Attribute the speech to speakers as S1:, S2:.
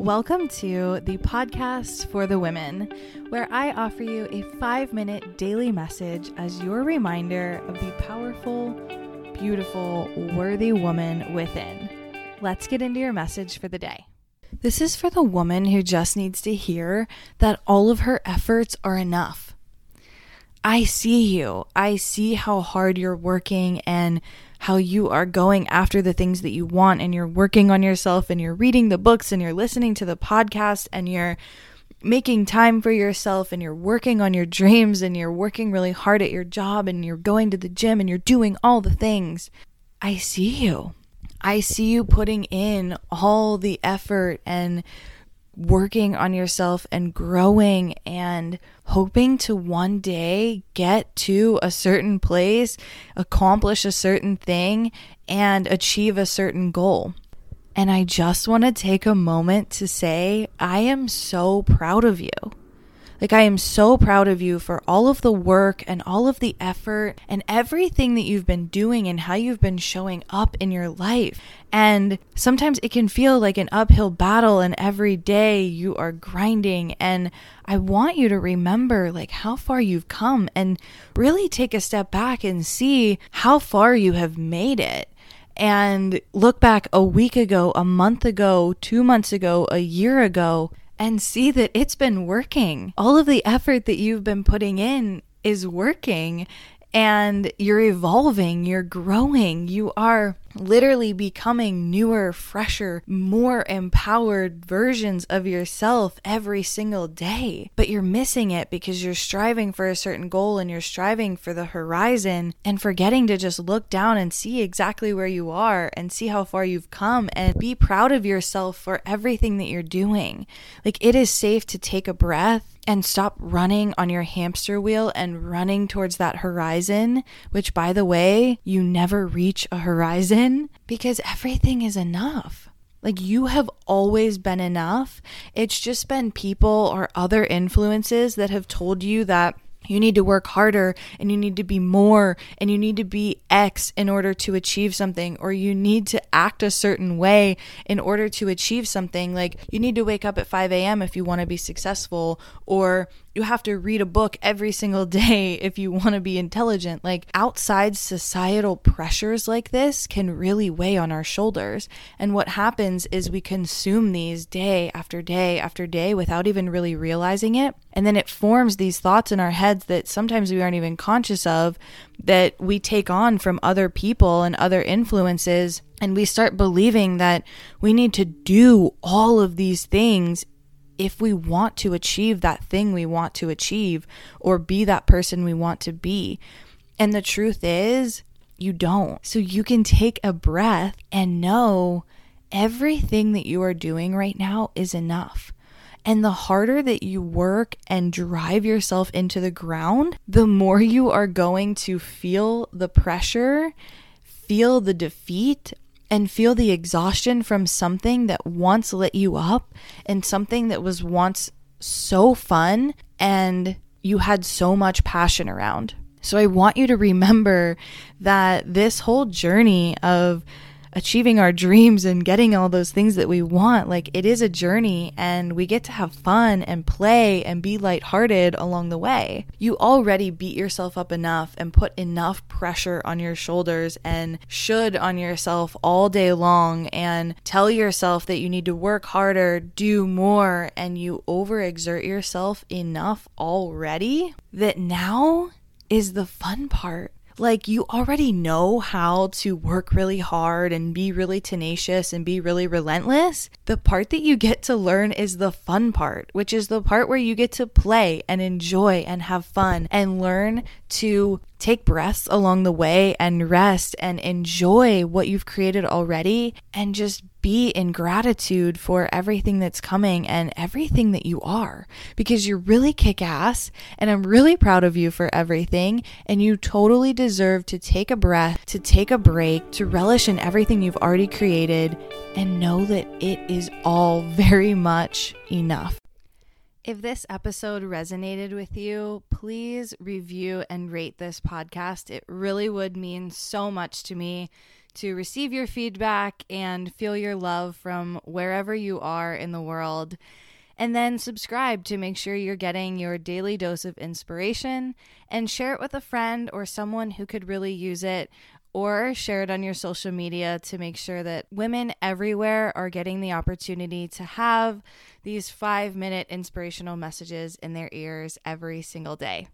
S1: Welcome to the podcast for the women, where I offer you a five minute daily message as your reminder of the powerful, beautiful, worthy woman within. Let's get into your message for the day. This is for the woman who just needs to hear that all of her efforts are enough. I see you. I see how hard you're working and how you are going after the things that you want and you're working on yourself and you're reading the books and you're listening to the podcast and you're making time for yourself and you're working on your dreams and you're working really hard at your job and you're going to the gym and you're doing all the things. I see you. I see you putting in all the effort and working on yourself and growing and hoping to one day get to a certain place, accomplish a certain thing, and achieve a certain goal. And I just want to take a moment to say, I am so proud of you. Like, I am so proud of you for all of the work and all of the effort and everything that you've been doing and how you've been showing up in your life. And sometimes it can feel like an uphill battle, and every day you are grinding. And I want you to remember, like, how far you've come and really take a step back and see how far you have made it and look back a week ago, a month ago, two months ago, a year ago, and see that it's been working. All of the effort that you've been putting in is working and you're evolving, you're growing, you are literally becoming newer, fresher, more empowered versions of yourself every single day. But you're missing it because you're striving for a certain goal and you're striving for the horizon and forgetting to just look down and see exactly where you are and see how far you've come and be proud of yourself for everything that you're doing. Like it is safe to take a breath and stop running on your hamster wheel and running towards that horizon, which, by the way, you never reach a horizon because everything is enough. Like you have always been enough. It's just been people or other influences that have told you that you need to work harder and you need to be more and you need to be X in order to achieve something, or you need to act a certain way in order to achieve something. Like you need to wake up at 5 a.m. if you want to be successful, or you have to read a book every single day if you want to be intelligent. Like outside societal pressures like this can really weigh on our shoulders. And what happens is we consume these day after day after day without even really realizing it. And then it forms these thoughts in our heads that sometimes we aren't even conscious of that we take on from other people and other influences. And we start believing that we need to do all of these things if we want to achieve that thing we want to achieve or be that person we want to be. And the truth is, you don't. So you can take a breath and know everything that you are doing right now is enough. And the harder that you work and drive yourself into the ground, the more you are going to feel the pressure, feel the defeat, and feel the exhaustion from something that once lit you up and something that was once so fun and you had so much passion around. So I want you to remember that this whole journey of achieving our dreams and getting all those things that we want. Like it is a journey and we get to have fun and play and be lighthearted along the way. You already beat yourself up enough and put enough pressure on your shoulders and should on yourself all day long and tell yourself that you need to work harder, do more, and you overexert yourself enough already that now is the fun part like you already know how to work really hard and be really tenacious and be really relentless. The part that you get to learn is the fun part, which is the part where you get to play and enjoy and have fun and learn to take breaths along the way and rest and enjoy what you've created already and just be in gratitude for everything that's coming and everything that you are because you're really kick ass and I'm really proud of you for everything and you totally deserve to take a breath, to take a break, to relish in everything you've already created and know that it is all very much enough. If this episode resonated with you, please review and rate this podcast. It really would mean so much to me to receive your feedback and feel your love from wherever you are in the world. And then subscribe to make sure you're getting your daily dose of inspiration and share it with a friend or someone who could really use it or share it on your social media to make sure that women everywhere are getting the opportunity to have these five minute inspirational messages in their ears every single day.